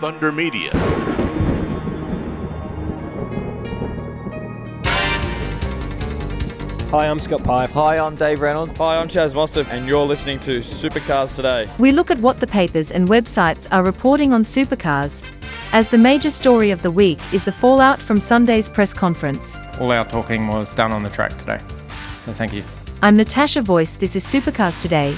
Thunder Media. Hi, I'm Scott Pye. Hi, I'm Dave Reynolds. Hi, I'm Chaz Mostert, and you're listening to Supercars Today. We look at what the papers and websites are reporting on supercars, as the major story of the week is the fallout from Sunday's press conference. All our talking was done on the track today. So thank you. I'm Natasha Voice, this is Supercars Today.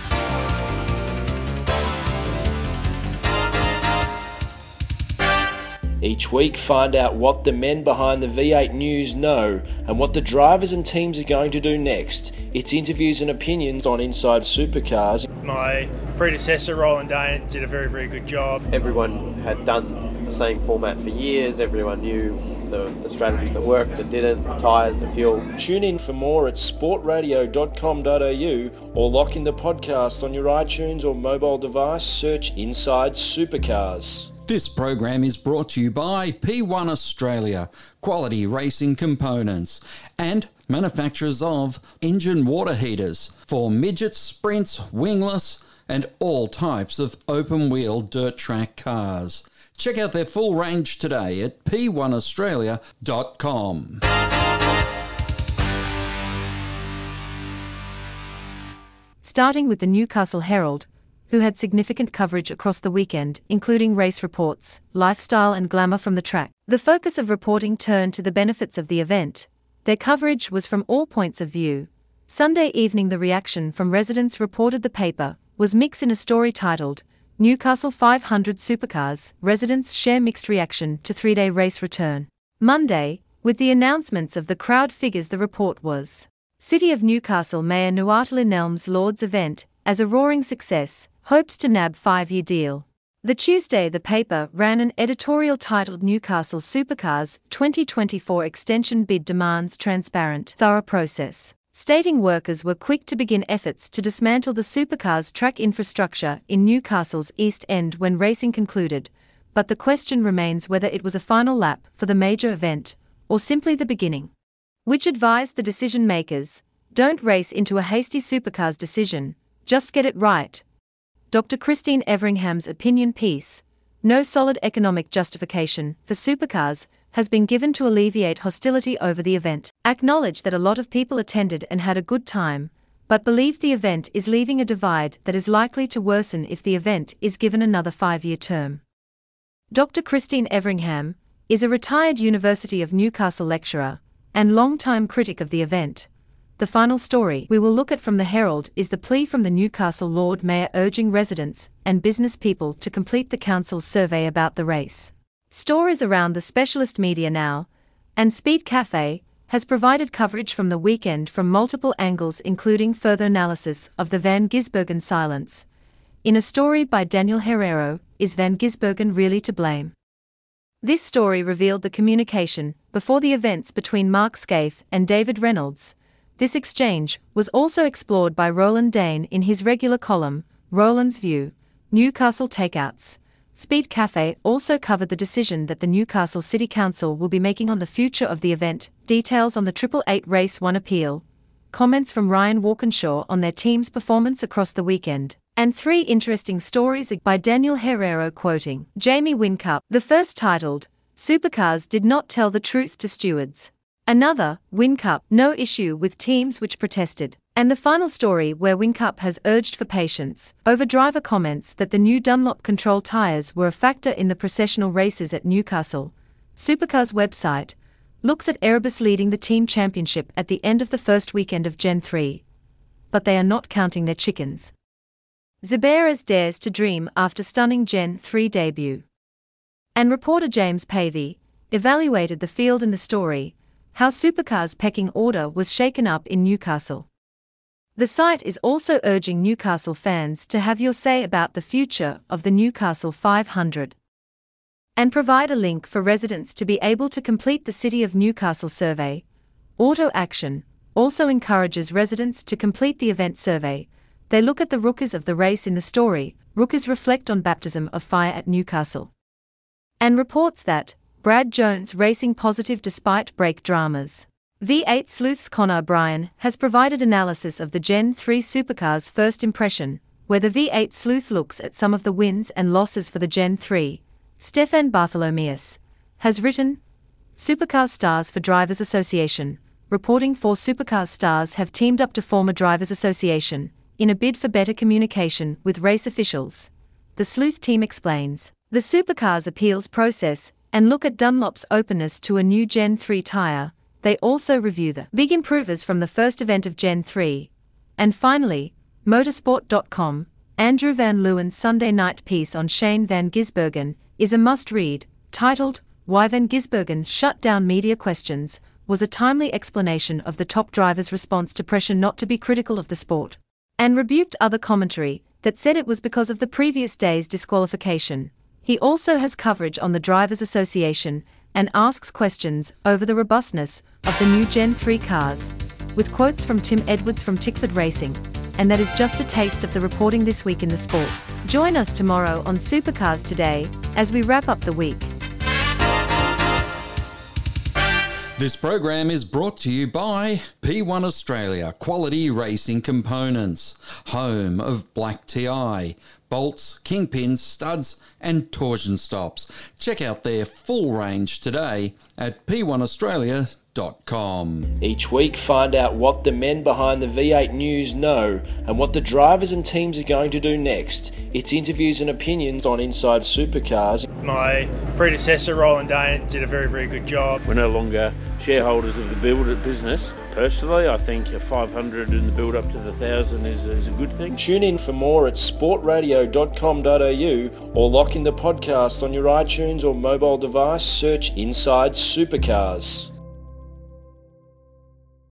Each week, find out what the men behind the V8 News know and what the drivers and teams are going to do next. It's interviews and opinions on Inside Supercars. My predecessor, Roland Dane, did a very, very good job. Everyone had done the same format for years, everyone knew the, the strategies that worked, that didn't, the tyres, the fuel. Tune in for more at sportradio.com.au or lock in the podcast on your iTunes or mobile device. Search Inside Supercars. This program is brought to you by P1 Australia, quality racing components, and manufacturers of engine water heaters for midgets, sprints, wingless, and all types of open wheel dirt track cars. Check out their full range today at p1australia.com. Starting with the Newcastle Herald, who had significant coverage across the weekend, including race reports, lifestyle, and glamour from the track. The focus of reporting turned to the benefits of the event. Their coverage was from all points of view. Sunday evening, the reaction from residents reported the paper was mixed in a story titled Newcastle 500 Supercars Residents Share Mixed Reaction to Three Day Race Return. Monday, with the announcements of the crowd figures, the report was City of Newcastle Mayor Nuatali Nelmes Lord's event as a roaring success, hopes to nab five-year deal. The Tuesday the paper ran an editorial titled Newcastle Supercars 2024 extension bid demands transparent, thorough process, stating workers were quick to begin efforts to dismantle the supercars track infrastructure in Newcastle's East End when racing concluded, but the question remains whether it was a final lap for the major event or simply the beginning. Which advised the decision makers, don't race into a hasty supercars decision, just get it right. Dr. Christine Everingham's opinion piece, No Solid Economic Justification for Supercars, has been given to alleviate hostility over the event. Acknowledge that a lot of people attended and had a good time, but believe the event is leaving a divide that is likely to worsen if the event is given another five year term. Dr. Christine Everingham is a retired University of Newcastle lecturer and long-time critic of the event the final story we will look at from the Herald is the plea from the Newcastle Lord Mayor urging residents and business people to complete the council's survey about the race. Stories around the specialist media now, and Speed Cafe has provided coverage from the weekend from multiple angles, including further analysis of the Van Gisbergen silence. In a story by Daniel Herrero, Is Van Gisbergen really to blame? This story revealed the communication before the events between Mark Skaife and David Reynolds, this exchange was also explored by Roland Dane in his regular column, Roland's View, Newcastle Takeouts. Speed Cafe also covered the decision that the Newcastle City Council will be making on the future of the event, details on the Triple Eight Race 1 appeal, comments from Ryan Walkinshaw on their team's performance across the weekend, and three interesting stories by Daniel Herrero quoting Jamie Whincup, The first titled, Supercars did not tell the truth to stewards. Another, Whincup, no issue with teams which protested. And the final story where Whincup has urged for patience over driver comments that the new Dunlop control tyres were a factor in the processional races at Newcastle. Supercars website looks at Erebus leading the team championship at the end of the first weekend of Gen 3. But they are not counting their chickens. Zaberas dares to dream after stunning Gen 3 debut. And reporter James Pavey evaluated the field in the story how Supercars' pecking order was shaken up in Newcastle. The site is also urging Newcastle fans to have your say about the future of the Newcastle 500 and provide a link for residents to be able to complete the City of Newcastle survey. Auto Action also encourages residents to complete the event survey. They look at the rookies of the race in the story, rookies reflect on baptism of fire at Newcastle. And reports that, Brad Jones racing positive despite brake dramas. V8 Sleuth's Connor O'Brien has provided analysis of the Gen 3 supercar's first impression, where the V8 Sleuth looks at some of the wins and losses for the Gen 3, Stefan Bartholomaeus, has written Supercars Stars for Drivers Association, reporting four Supercars stars have teamed up to form a Drivers Association in a bid for better communication with race officials. The Sleuth team explains the Supercars appeals process and look at Dunlop's openness to a new Gen 3 tyre. They also review the big improvers from the first event of Gen 3. And finally, motorsport.com, Andrew Van Leeuwen's Sunday night piece on Shane Van Gisbergen is a must read, titled Why Van Gisbergen Shut Down Media Questions, was a timely explanation of the top driver's response to pressure not to be critical of the sport, and rebuked other commentary that said it was because of the previous day's disqualification. He also has coverage on the Drivers Association and asks questions over the robustness of the new Gen 3 cars, with quotes from Tim Edwards from Tickford Racing. And that is just a taste of the reporting this week in the sport. Join us tomorrow on Supercars Today as we wrap up the week. This program is brought to you by P1 Australia Quality Racing Components, home of Black TI, bolts, kingpins, studs, and torsion stops. Check out their full range today at p1australia.com. Each week, find out what the men behind the V8 News know and what the drivers and teams are going to do next. It's interviews and opinions on Inside Supercars. My predecessor, Roland Dane, did a very, very good job. We're no longer shareholders of the build business. Personally, I think a 500 in the build up to the 1,000 is, is a good thing. Tune in for more at sportradio.com.au or lock in the podcast on your iTunes or mobile device. Search Inside Supercars.